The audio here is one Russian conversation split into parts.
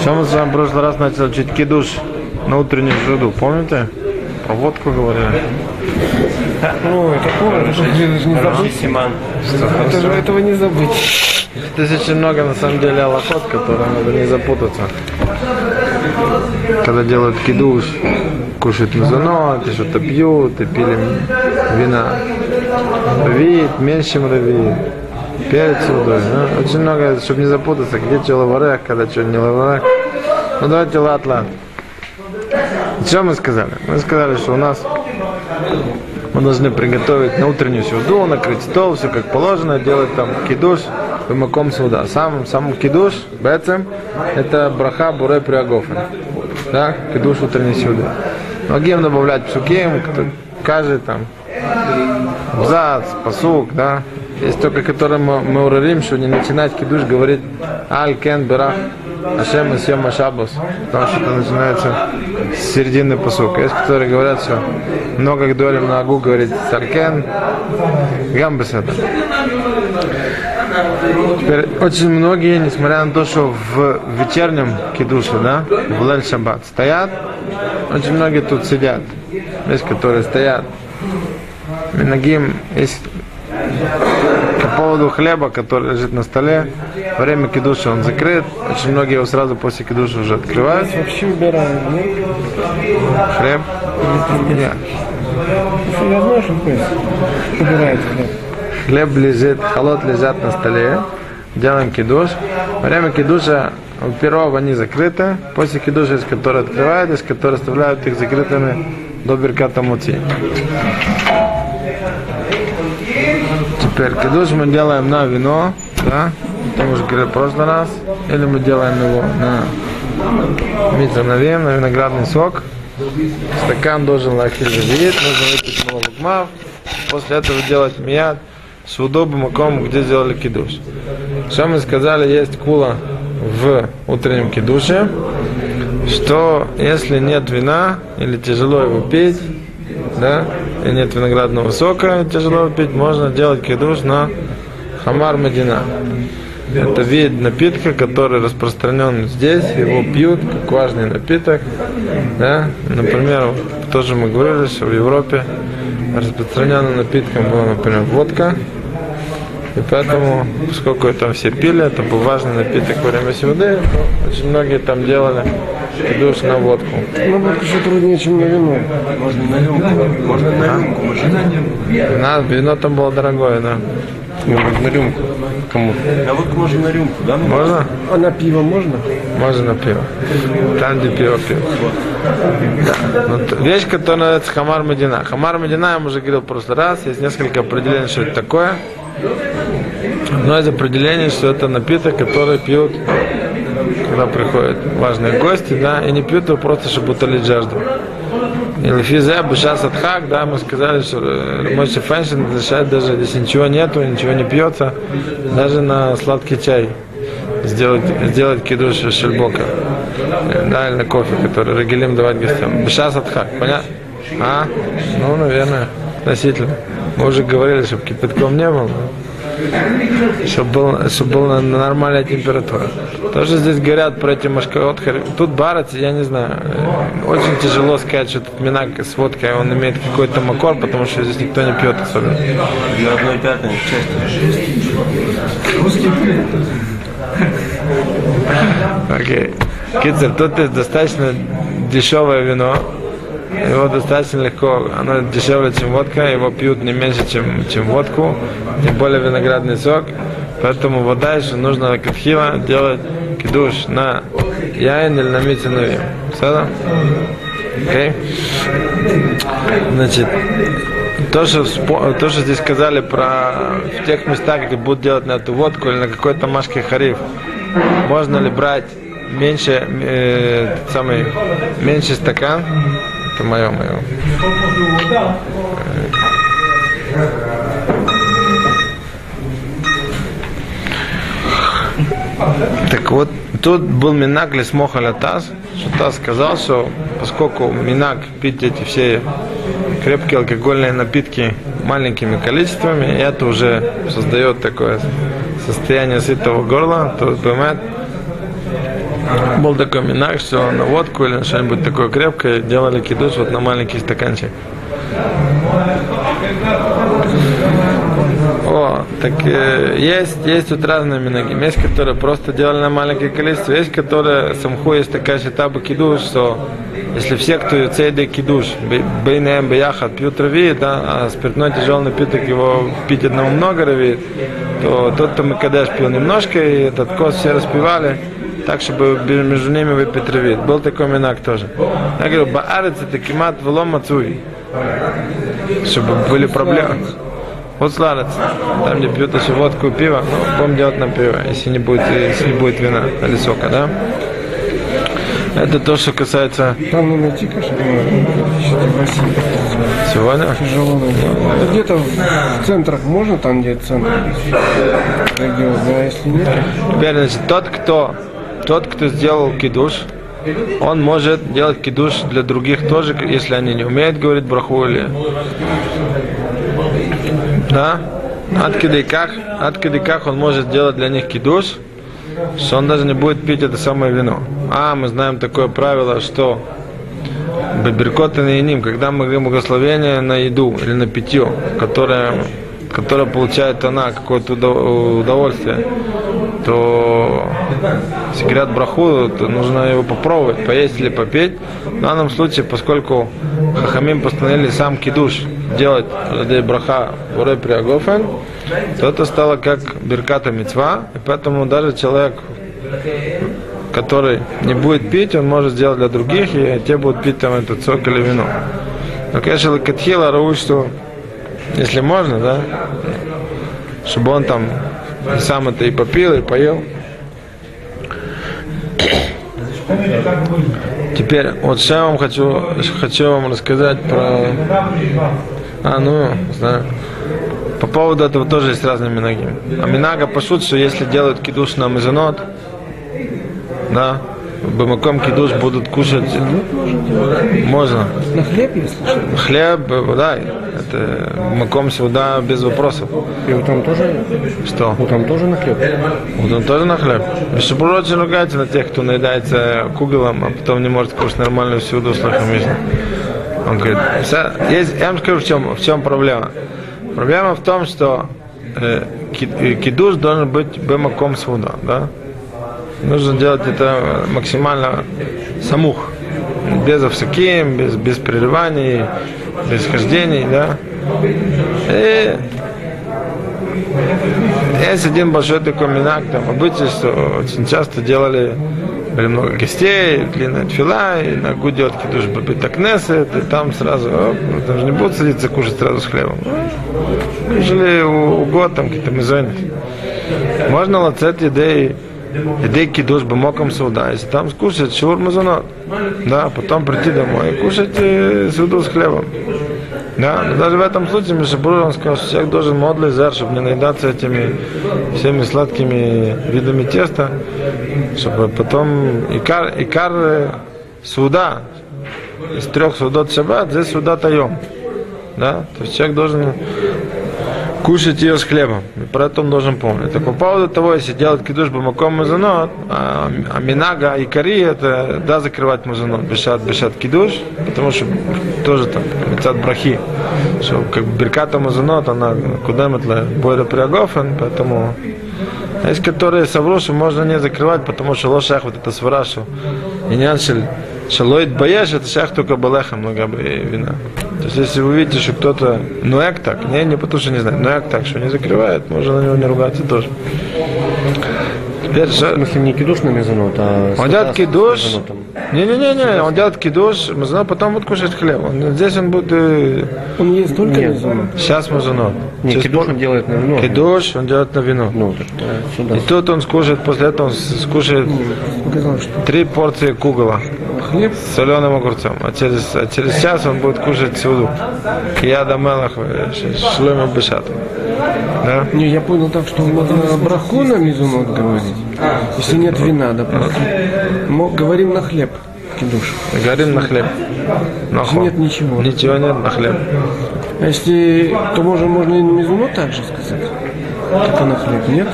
Что мы с вами в прошлый раз начали учить кидуш на утреннюю жиду, помните? Про водку говорили. Ну, это же не забыть. Симан. Это же этого не забыть. Здесь очень много на самом деле аллахот, которые надо не запутаться. Когда делают кидуш, кушают мезонот, и что-то пьют, и пили вина. Равиит, меньше чем Перец водой. Ну, очень много, чтобы не запутаться, где что лаварех, когда что не лаварех. Ну давайте лат-лат. Что мы сказали? Мы сказали, что у нас мы должны приготовить на утреннюю сюду, накрыть стол, все как положено, делать там кидуш, вымаком сюда. Сам, сам кидуш, бецем, это браха буре приагофен. Да, кидуш утренней сюды. Могим добавлять псуким, кто- каждый там, абзац, посук, да. Есть только, который мы, урарим, что не начинать кидуш говорить аль кен берах Ашем Асьем Ашабус, потому что это начинается с середины посука. Есть, которые говорят, что много гдолем на агу говорит Саркен, Гамбес это. Теперь очень многие, несмотря на то, что в вечернем кидуше, да, в Лель Шаббат стоят, очень многие тут сидят. Есть, которые стоят. Минагим есть поводу хлеба, который лежит на столе, время кидуша он закрыт. Очень многие его сразу после кидуша уже открывают. Вообще убираем, нет? Хлеб. Нет. Я знаю, что такое убирает хлеб. Хлеб лежит, холод лежат на столе. Делаем кидуш. Время кидуша у первого они закрыты. После кидуша есть которые открывают, есть которые оставляют их закрытыми до Берката Мути. Теперь кидуш мы делаем на вино, да, это мы уже говорили в прошлый раз, или мы делаем его на митронавим, на виноградный сок. Стакан должен лахиль нужно выпить малолукмав, после этого делать мияд с удобным где сделали кидуш. Что мы сказали, есть кула в утреннем кидуше, что если нет вина или тяжело его пить, да, и нет виноградного сока, тяжело пить, можно делать кидуш на хамар медина. Это вид напитка, который распространен здесь, его пьют как важный напиток. Да? Например, тоже мы говорили, что в Европе распространенным напитком была, например, водка. И поэтому, поскольку это все пили, это был важный напиток во время то очень многие там делали кидуш на водку. Ну, вот еще труднее, чем на вино. Можно на рюмку. Можно на рюмку. Можно на рюмку. На, вино там было дорогое, да. На рюмку. Кому? А вот можно на рюмку, да? Можно? А на пиво можно? Можно на пиво. Там, где пиво пьют. Да. Ну, т- вещь, которая называется хамар медина. Хамар медина, я уже говорил в прошлый раз, есть несколько определений, что это такое. Но из определений, что это напиток, который пьют, когда приходят важные гости, да, и не пьют его просто, чтобы утолить жажду. И лифизе, бешас хак, да, мы сказали, что Мойши Феншин разрешает даже, если ничего нету, ничего не пьется, даже на сладкий чай сделать, сделать кидуш шельбока. Да, или на кофе, который рагилим давать гостям. Бешас хак, понятно? А? Ну, наверное, относительно. Мы уже говорили, чтобы кипятком не было. Чтобы был, чтобы была нормальная температура. Тоже здесь говорят про эти машкарот. Тут барать, я не знаю, э, очень тяжело сказать, что тут минак с водкой, он имеет какой-то макор, потому что здесь никто не пьет особенно. На одной пятой. Окей. Кицер, тут есть достаточно дешевое вино. Его достаточно легко, оно дешевле, чем водка, его пьют не меньше, чем, чем водку, тем более виноградный сок. Поэтому вода еще нужно катхила делать кидуш на яин или на митинове. Все? Окей? Значит, то что, то, что здесь сказали про в тех местах, где будут делать на эту водку или на какой-то машке хариф, можно ли брать меньше, э, самый, меньше стакан? Это мое, мое. Так вот, тут был Минак Лесмоха Латас, что Тас сказал, что поскольку Минак пить эти все крепкие алкогольные напитки маленькими количествами, и это уже создает такое состояние сытого горла, то бывает Был такой минак, что на водку или на что-нибудь такое крепкое делали кидуш вот на маленький стаканчик. О, так э, есть, есть вот разные минаги. Есть, которые просто делали на маленькое количество, есть, которые самху есть такая шитаба кидуш, что если все, кто юцейды кидуш, бейнеем бияхат, пьют рави, да, а спиртной тяжелый напиток его пить одному много рави, то тот, кто мы кадеш пил немножко, и этот кос все распивали, так, чтобы между ними выпить рави. Был такой минак тоже. Я говорю, баарец это кимат влом мацуй. Чтобы были проблемы. Вот сладец. Там, где пьют еще водку и пиво, ну, будем делать на пиво, если не будет, если не будет вина или сока, да? Это то, что касается Там не найти, России сегодня. тяжело найти. Это где-то в центрах можно, там где центр регион, а если нет, Теперь, значит, тот, кто, тот, кто сделал кидуш, он может делать кидуш для других тоже, если они не умеют говорить браху или... Да? От кидайках, от кидайках он может делать для них кидуш, что он даже не будет пить это самое вино. А, мы знаем такое правило, что Баберкот и ним, когда мы говорим благословение на еду или на питье, которое, которое получает она какое-то удов- удовольствие, то говорят браху, то нужно его попробовать, поесть или попеть. В данном случае, поскольку Хахамим постановили сам кидуш делать ради браха Буре Приагофен, то это стало как берката мецва, и поэтому даже человек, который не будет пить, он может сделать для других, и те будут пить там этот сок или вино. Но, конечно, Катхила рау, что если можно, да, чтобы он там сам это и попил, и поел. Теперь, вот сейчас я вам хочу, хочу вам рассказать про... А, ну, знаю. По поводу этого тоже есть разные минаги. А минага пошут, что если делают кидуш на мезонот, да, бамаком кидуш будут кушать, можно. на хлеб, если что. Хлеб, э, да, это маком сюда без вопросов. И вот там тоже, Что? вот там тоже на хлеб. Вот он тоже на хлеб. Бешебур очень ругается на тех, кто наедается куголом, а потом не может кушать нормальную всюду Мишна. Он говорит, «Вся- есть, я вам скажу, в чем, в чем проблема. Проблема в том, что э, э, кидуш должен быть бемаком суда, да? Нужно делать это максимально самух, без овсаким, без, без прерываний, без хождений, да? И есть один большой такой минак, там обычай, что очень часто делали, были много гостей, длинная тфила, и на гуд делать кидуш бабитакнесет, и там сразу, оп, там же не будут садиться кушать сразу с хлебом. Ну, Кушали у, у год, там какие-то мезоны. Можно лацет идеи, идеи кидуш бамоком суда, если там скушать шур мазонот, да, потом прийти домой и кушать суду с хлебом. Да, но даже в этом случае Мишабур он сказал, что человек должен модлый зар, чтобы не наедаться этими всеми сладкими видами теста, чтобы потом икар, икар суда из трех судот шаббат, здесь суда таем. Да? То есть человек должен кушать ее с хлебом. И про это он должен помнить. Так по поводу того, если делать кидуш бамаком мазанот, а, а минага и кари, это да, закрывать мазанот, бешат, бешат кидуш, потому что тоже там мецат брахи, что как бы берката мазанот, она куда метла бойда приагофен, поэтому есть которые совру, что можно не закрывать, потому что лошах вот это свара, что и не шалоид боешь, это шах только балеха много вина. То есть, если вы видите, что кто-то нуэк так, не, не потому что не знаю, нуэк так, что не закрывает, можно на него не ругаться тоже. Теперь, В что- смысле, не кидуш на мезонот, а... он делает кидуш, не-не-не, он делает кидуш, мазанот, потом будет кушать хлеб. Он, здесь он будет, Он есть только мезонот. сейчас мазанот. Не, Через кидуш он делает на вино. Кидуш он делает на вино. Ну, так, да, сюда. И тут он скушает, после этого он скушает что три порции кугола хлеб с соленым огурцом. А через, а через час он будет кушать сюду. Яда мелах, шлема бешат. Да? Не, я понял так, что можно браху на мезонот говорить, если нет вина, допустим. Мо- Говорим на хлеб, кидуш. Говорим на хлеб. На хлеб. Нет ничего. Ничего нет на хлеб. А если, то можно, можно и на мезонот также сказать. только на хлеб, нет?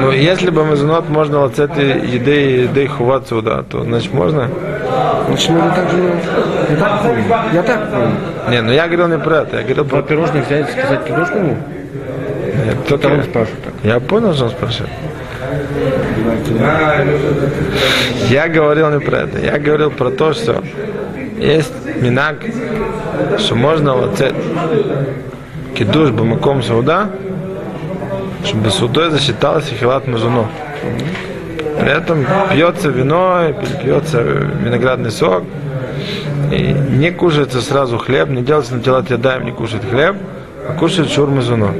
Ну, если бы мезонот можно лацет еды, еды хуват сюда, то значит можно? Значит, надо так же... Я так понял. Я так понял. Не, ну я говорил не про это, я говорил про... Про пирожное взять, сказать кидушку? Нет, только- он спрашивает так. Я понял, что он спрашивает. Я говорил не про это. Я говорил про то, что есть минак, что можно лацет кидуш бамаком сауда, чтобы судой засчиталось хилат мазунов. При этом пьется вино, пьется виноградный сок, и не кушается сразу хлеб, не делается на тела ядаем не кушать хлеб, а кушает шур мазунов.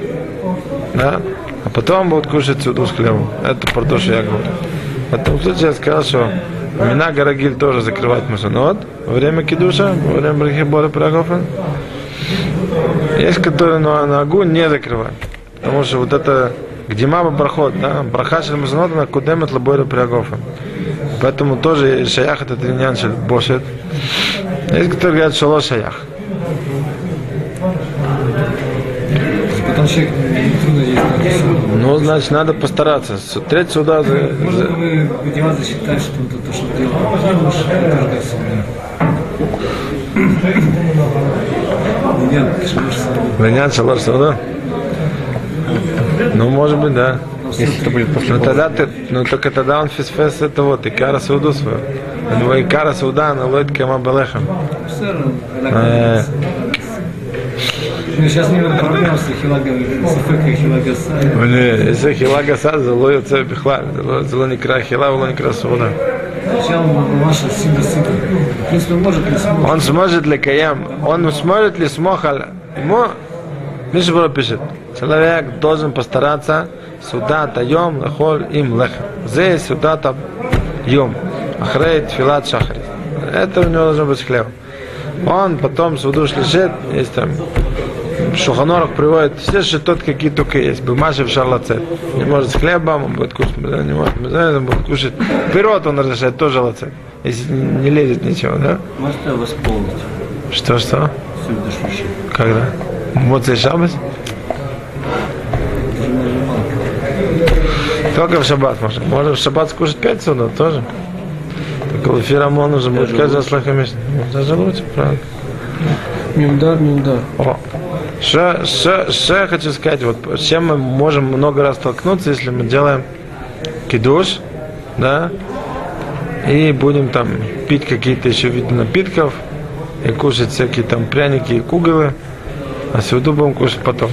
Да? А потом будут кушать суду с хлебом. Это про то, что я говорю. В этом случае я сказал, что Мина Гарагиль тоже закрывает мазунот во время кидуша, во время брахи Бора Прагофен. Есть, которые на, на огу не закрывают. Потому что вот это гдима брахот, да, браха шель мазунот, она кудемет лабойра Прагофен. Поэтому тоже шаях это триньян бошет. Есть, которые говорят, шало шаях. Ну, значит, надо постараться. Смотреть сюда за, Можно вы Гудева засчитать, что это то, что делал. Винят шалаш суда? Ну, может быть, да. Если это будет после Ну тогда ты, ну только тогда он фисфес это вот, икара сауду свою. Икара сауда, она лоит кема белехем. Зало йоце бихлар. Зало не кра хила, зало не кра сауда. Сначала ваша сида сида. В принципе, может ли сможет. Он сможет ли каям, он сможет ли смохал. Ему, Мишбро пишет, человек должен постараться сюда таем лехол им лех. Здесь сюда там йом. Ахрей тфилат шахри. Это у него должен быть хлеб. Он потом суду лежит, есть там Шуханорах приводит все тот какие только есть. Бумажи в шарлацет. Не может с хлебом, он будет кушать, не может, он будет кушать. Пирот он разрешает тоже лацет. Если не лезет ничего, да? Можете восполнить Что, что? всю душищу? Когда? Моцей шабас? Только в шаббат можно. Можно в шаббат скушать пять судов тоже. Только фирамон уже будет каждый слахамиш. Даже лучше, правда. Миндар, миндар. О. Что, что я хочу сказать, вот с чем мы можем много раз столкнуться, если мы делаем кидуш, да, и будем там пить какие-то еще виды напитков, и кушать всякие там пряники и куголы, а сюда будем кушать потом.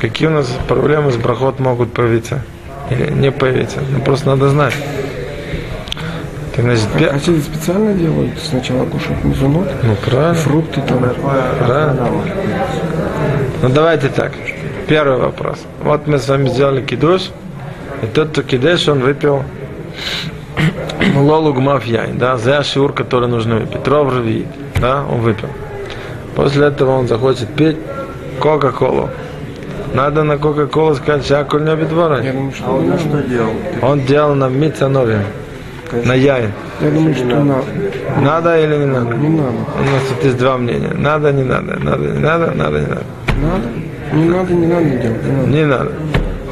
Какие у нас проблемы с брахот могут появиться? Или не появиться? Ну, просто надо знать. Пе- А эти специально делают сначала кушать мизунот, ну, правильно. фрукты там. Правильно? Ну давайте так. Первый вопрос. Вот мы с вами сделали кидуш, и тот, кто кидеш, он выпил лолу гмав яйн, да, за шиур, который нужно выпить. Ров рвиит, да, он выпил. После этого он захочет пить Кока-Колу. Надо на Кока-Колу сказать, шакуль не думаю, что А он не что делал? Он делал на мица новин, на яйн. Я думаю, что на- Надо или не надо? не надо. У нас тут есть два мнения. Надо, не надо. Надо, не надо, надо, не надо. Надо? Не надо, не надо делать. Не надо. Не надо.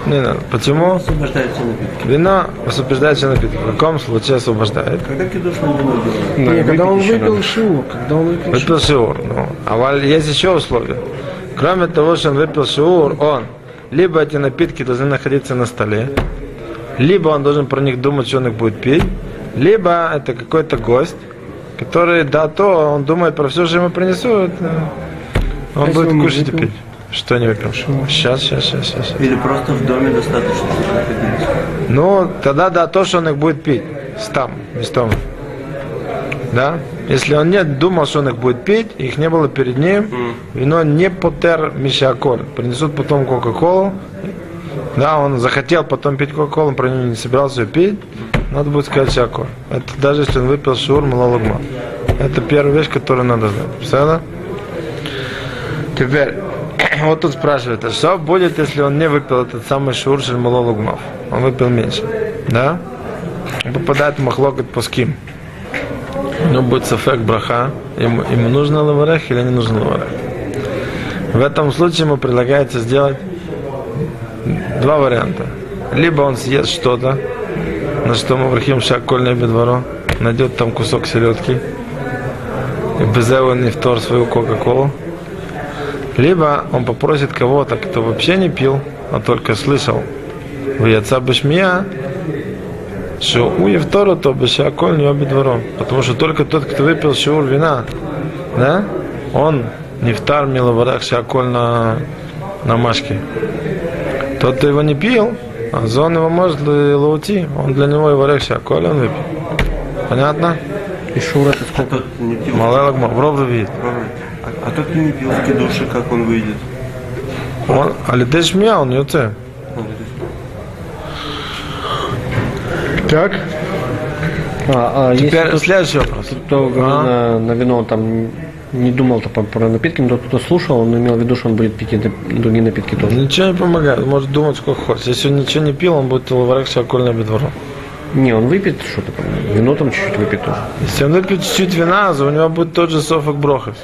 Не надо. Почему? Освобождается напитки. Вино освобождающий напиток. В каком случае освобождает? Когда кидушное вино делают? Не, когда он выпил надо. шиур, когда он выпил шиур. Выпил шиур. Ну, а есть еще условия. Кроме того, что он выпил шиур, он либо эти напитки должны находиться на столе, либо он должен про них думать, что он их будет пить, либо это какой-то гость, который, да, то он думает про все, что ему принесут, э, он если будет он кушать и выпил? пить. Что не выпил? Сейчас, сейчас, сейчас, сейчас. Или просто в доме достаточно? Ну, тогда да, то, что он их будет пить. Стам, без тома. Да? Если он не думал, что он их будет пить, их не было перед ним, вино не потер мишаколь. Принесут потом Кока-Колу. Да, он захотел потом пить Кока-Колу, он про нее не собирался ее пить. Надо будет сказать шаколь. Это даже если он выпил шур малологма. Это первая вещь, которую надо знать. Все, Теперь, вот тут спрашивают, а что будет, если он не выпил этот самый шур малологмав? Он выпил меньше. Да? Он попадает в махлокот. У него будет сафек браха. Ему, ему нужно лаварех или не нужно лаварех. В этом случае ему предлагается сделать два варианта. Либо он съест что-то, на что мы врахим шакольное бедворо, найдет там кусок селедки, и без этого не втор свою кока-колу. Либо он попросит кого-то, кто вообще не пил, а только слышал в яйца бешмия, что у Евтора то бешаколь не обе двором. Потому что только тот, кто выпил шиур вина, да, он не втар миловарах шаколь на, на машке. Тот, кто его не пил, зон его может лаути, он для него и варах шаколь, он выпил. Понятно? И шура это А сколько? тот не пил. Малай в ров видит. А, а тот не пил в кидуше, как он выйдет? Он, а летеш мя, он не. Так. А, а Теперь следующий вопрос. кто говорил А? на, на вино, он там не думал про, про напитки, но тот, кто слушал, он имел в виду, что он будет пить и другие напитки тоже. Ничего не помогает, может думать сколько хочет. Если он ничего не пил, он будет лаварах шакольное бедворо. Не, он выпьет что-то, вино там чуть-чуть выпьет тоже. Если он выпьет чуть-чуть вина, то у него будет тот же софок брохов.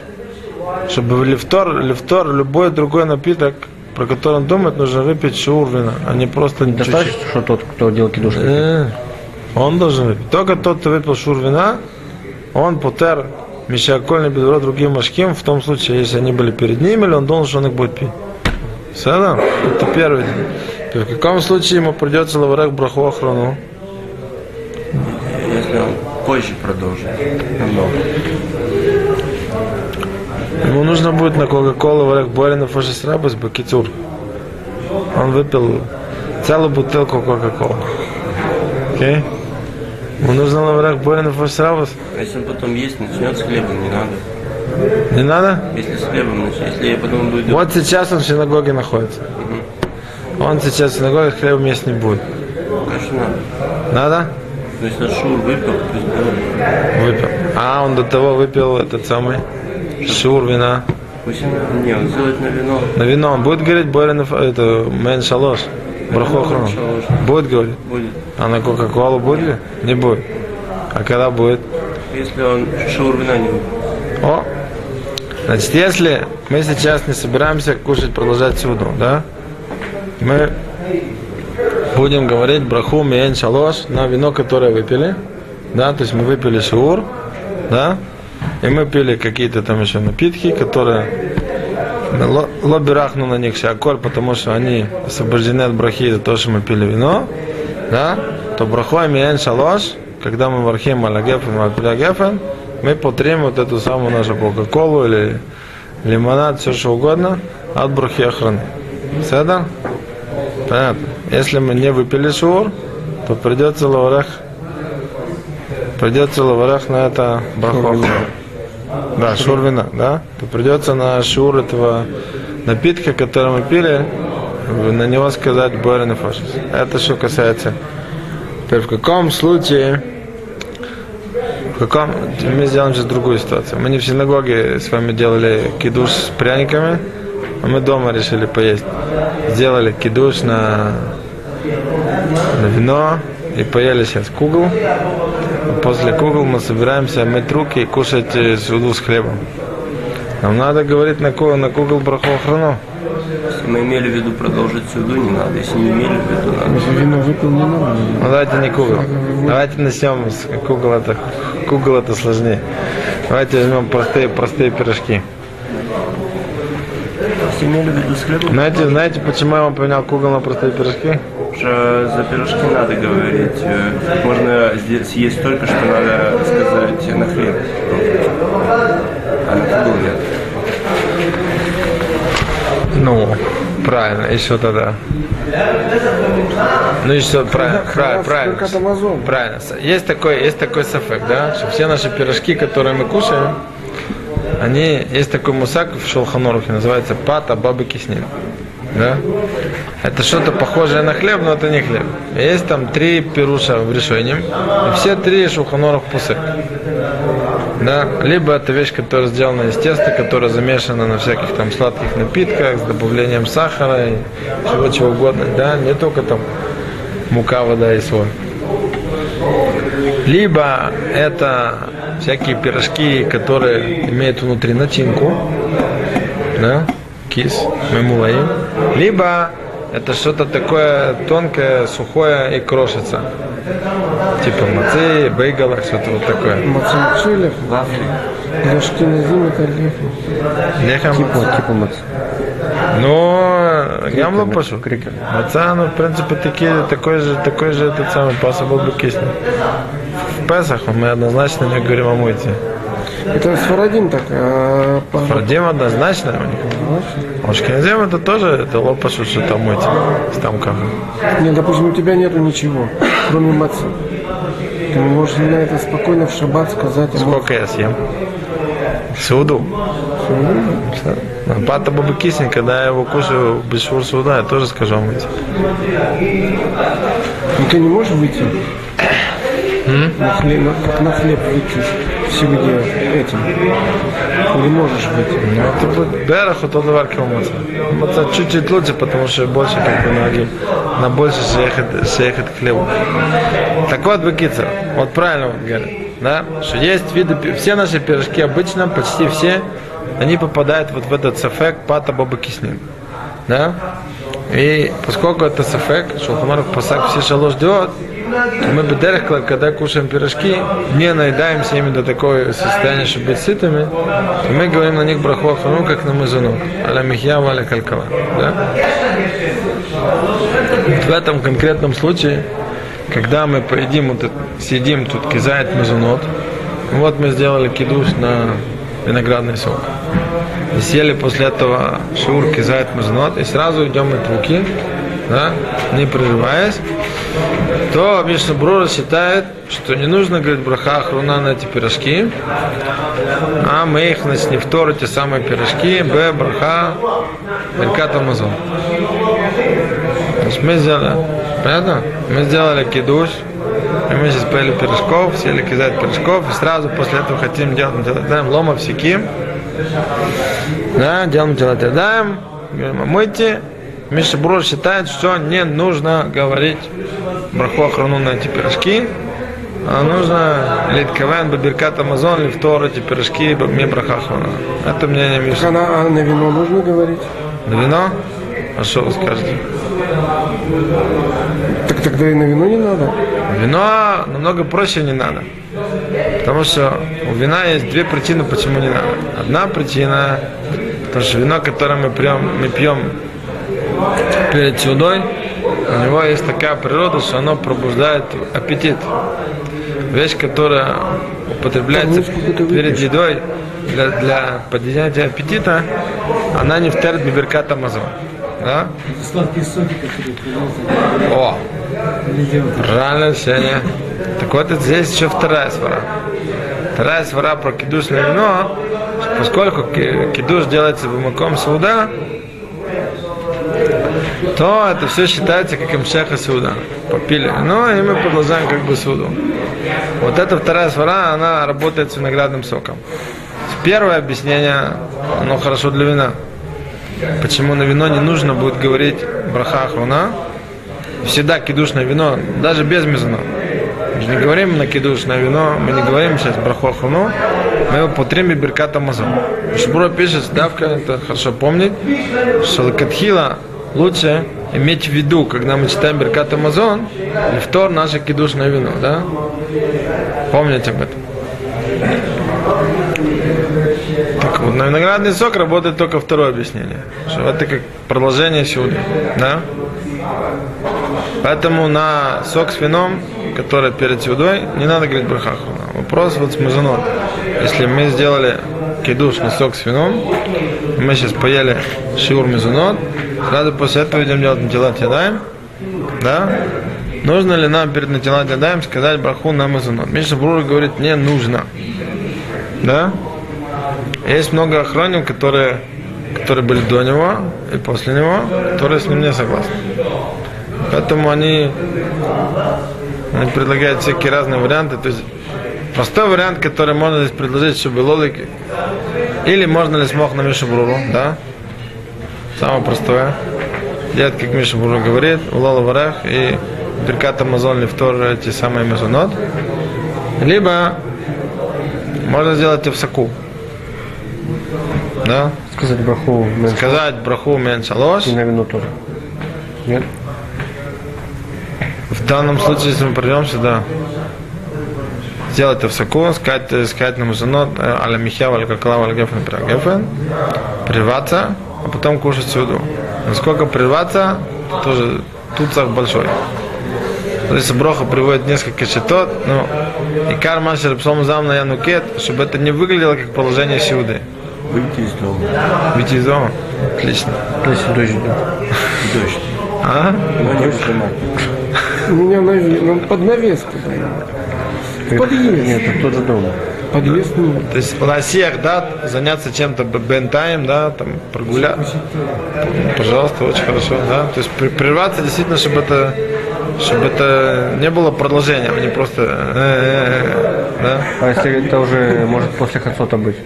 Чтобы лифтор, лифтор, любой другой напиток, про который он думает, нужно выпить шур вина, а не просто. Достаточно, что тот, кто делал кидуш? Э, Он должен выпить. Только тот, кто выпил шур вина, он путер мишакольный бедро другим машким, в том случае, если они были перед ним, или он должен, что он их будет пить. Все, Это первый день. В каком случае ему придется лаварек браху охрану? Если он позже продолжит. Ему нужно будет на Кока-Колу варек Борина Фашисрабас Бакитур. Он выпил целую бутылку Кока-Колы. Окей? Ему нужно лаварек Борина Фашисрабас? А если он потом есть, начнет с хлебом, не надо. Не надо? Если с хлебом если потом будет... Вот сейчас он в синагоге находится. Он сейчас в синагоге хлебом есть не будет. Конечно, надо. Надо? Но если шур выпил, есть было. Выпил. А, он до того выпил этот самый шур вина. Пусть не, он сделает на вино. На вино он будет говорить Борин, это Мен Шалош. Браху охрану. Будет говорить? Будет. А на Кока-Колу будет ли? Не будет. А когда будет? Если он шур вина не выпил. О! Значит, если мы сейчас не собираемся кушать, продолжать суду, да? Мы будем говорить браху миен шалош на вино, которое выпили, да, то есть мы выпили шур, да, и мы пили какие-то там еще напитки, которые лобирахну на них шаколь, потому что они освобождены от брахи за то, что мы пили вино, да, то браху миен шалош, когда мы вархим алагефен, альпилягефен, мы потрем вот эту самую нашу кока-колу или лимонад, все что угодно, от брахи охраны. Седа? Понятно. Если мы не выпили шур, то придется лаварах придется лаварах на это браху. Да, шур вина, да? То придется на шур этого напитка, который мы пили, на него сказать Фашис. Это что касается. Теперь в каком случае в каком... Мы сделаем сейчас другую ситуацию. Мы не в синагоге с вами делали кидуш с пряниками, а мы дома решили поесть. Сделали кидуш на, на вино и поели сейчас кугл. После кугл мы собираемся мыть руки и кушать э, суду с хлебом. Нам надо говорить на, ку- на кугл браху охрану. Если мы имели в виду продолжить суду, не надо. Если не имели в виду, надо. Если вино выпил, не надо. Ну давайте не кугл. Давайте начнем с кугл это кугл это сложнее. Давайте возьмем простые простые пирожки. Имели в виду с хлебом, Знаете, знаете, почему я вам поменял кугл на простые пирожки? уже за пирожки надо говорить. Э, Можно здесь съесть столько, что надо сказать на хлеб. А на футбол нет. Ну, правильно, что тогда? Ну и что, правильно, правильно, правильно. Правильно. Есть такой, есть такой сафек, да, что все наши пирожки, которые мы кушаем, они, есть такой мусак в Шелханорухе, называется пата бабы киснин. Да? Это что-то похожее на хлеб, но это не хлеб. Есть там три пируша в решении, и все три шелханорух пусык. Да? Либо это вещь, которая сделана из теста, которая замешана на всяких там сладких напитках с добавлением сахара и чего чего угодно. Да? Не только там мука, вода и соль. Либо это всякие пирожки, которые имеют внутри начинку, да, кис, мемулаим. Либо это что-то такое тонкое, сухое и крошится. Типа мацы, бейгалах, что-то вот такое. Мацамчилев. Для Шкиназим это лехи. Лехом. Типа, типа мац. Ну, я вам пошел. Крикер. Маца, ну, в принципе, такие, такой же, такой же этот самый possible бы кисни. Песах мы однозначно не говорим о мойте. Это Сфарадим так. А, Фардим однозначно. А Ашкеназим это тоже, это лопашу, что там мойте. Там как. Нет, допустим, у тебя нету ничего, кроме мацы. Ты можешь на это спокойно в шаббат сказать. ему, Сколько я съем? Суду. Пата баба кисень, когда я его кушаю без шур суда, я тоже скажу эти. Ну ты не можешь выйти? На хлеб, как на хлеб выйти всегда этим. Или можешь выйти? Это будет берах, то давар маца. Маца чуть-чуть лучше, потому что больше как бы ноги, на больше съехать, съехать к хлебу. Так вот, Бекица, вот правильно вот говорят, да, что есть виды, все наши пирожки обычно, почти все, они попадают вот в этот сафек пата баба киснин. Да? И поскольку это сафек, Шулхамаров пасак все шалош то мы бедерх, когда кушаем пирожки, не наедаемся ими до такого состояния, чтобы быть сытыми, то мы говорим на них браху ну как на мазуну, аля михья, аля калькава. Да? В этом конкретном случае, когда мы поедим, вот сидим тут кизает мазунот, вот мы сделали кидуш на виноградный сок. И съели после этого шур кизает мазунот, и сразу идем от руки, да, не прерываясь, то Мишна Брура считает, что не нужно говорить браха хруна на эти пирожки, а мы их, не вторы те самые пирожки, б, браха, Беркат Амазон. Значит, мы сделали, понятно? Мы сделали кидуш, и мы сейчас поели пирожков, съели кизать пирожков, и сразу после этого хотим делать делаем лома всяким. Да, делаем делать даем, говорим, мойте. Миша Брур считает, что не нужно говорить браху охрану на эти пирожки, а нужно литковен бабиркат Амазон, лифтор эти пирожки, мне браха охрана. Это мнение Так Миша. она, а на вино нужно говорить? На вино? А что вы скажете? Так тогда и на вино не надо. Вино намного проще не надо. Потому что у вина есть две причины, почему не надо. Одна причина, потому что вино, которое мы пьем, мы пьем перед сюдой, у него есть такая природа, что оно пробуждает аппетит. Вещь, которая употребляется перед едой для, для поднятия аппетита, она не втерт биберкат Амазон. Да? Сладкие соки, которые продаются. О. Правильно, Сеня. Так вот, здесь еще вторая свара. Вторая свара про кидушное вино, поскольку ки- кидуш делается бумаком суда, то это все считается как имшеха суда. Попили вино, и мы продолжаем как бы суду. Вот эта вторая свара, она работает с виноградным соком. Первое объяснение, оно хорошо для вина. Почему на вино не нужно будет говорить браха ахруна, всегда кидушное вино, даже без мезуна. Мы же не говорим на кидушное вино, мы не говорим сейчас браху ахруну, мы его потрем биркат амазон. Шбура пишет, давка, это хорошо помнить, что лакатхила лучше иметь в виду, когда мы читаем биркат амазон, и втор наше кидушное вино, да? Помните об этом. Так вот, на виноградный сок работает только второе объяснение. Что это как продолжение сюда. Да? Поэтому на сок с вином, который перед сюдой, не надо говорить брахаху. Вопрос вот с мазунот. Если мы сделали кидуш на сок с вином, мы сейчас поели шиур мезунот, сразу после этого идем делать натилат ядаем, да? Нужно ли нам перед натилат ядаем сказать браху на мезунот? Миша Брур говорит, не нужно. Да? Есть много охранников, которые, которые были до него и после него, которые с ним не согласны. Поэтому они, они предлагают всякие разные варианты. То есть простой вариант, который можно здесь предложить, чтобы лолики. Или можно ли смог на Мишу Бруру, да? Самое простое. Делать, как Миша Бруру говорит, улала варах и Беркат Амазон лифтор эти самые мезонот. Либо можно сделать это в соку. Да? Сказать браху мен- Сказать браху мен шалош. и на тоже. Нет? В данном случае, если мы придем сюда, сделать это в соку, сказать, э, сказать нам женот, э, аля михья, аля каклава, аля гефен, гефен, прерваться, а потом кушать всюду. Насколько прерваться, тоже тут цах большой. То есть Броха приводит несколько счетот, но и карма псом зам на янукет, чтобы это не выглядело как положение сюды. Выйти из дома. Выйти из дома. Отлично. Если дождь идет. Дождь. А? Выжимать. У меня навес, ну, под навес туда. Подъезд. Нет, это тот же дом. Подъезд нет. То есть на всех, да, заняться чем-то бентаем, да, там прогуляться. Пожалуйста, очень хорошо, да. То есть прерваться действительно, чтобы это, чтобы это не было продолжением, а не просто, э-э-э, да. А если это уже может после хацота быть?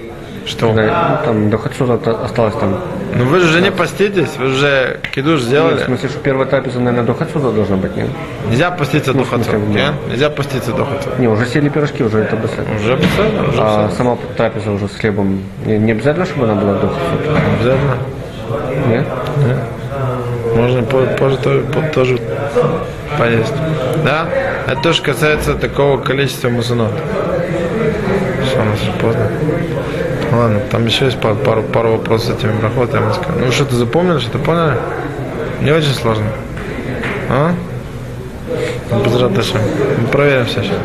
Что? Да, ну, там до хацота осталось там. Ну вы же уже не поститесь, вы уже кидуш Нет, сделали. в смысле, что первая трапеза, наверное, до хацота должна быть, нет? Нельзя поститься до в смысле, хацот, да. не? Нельзя поститься до хацот. Не, уже сели пирожки, уже это быстро. Уже обязательно, уже А сама трапеза уже с хлебом, не, не обязательно, чтобы она была до хацота? Обязательно. Нет? Можно по- позже тоже, по- тоже поесть. Да? Это тоже касается такого количества мусунот. Все, у нас поздно. Ладно, там еще есть пару, пару, пару вопросов с этими скажу. Ну что-то запомнили, что-то поняли? Не очень сложно. А? Без Мы проверим все сейчас.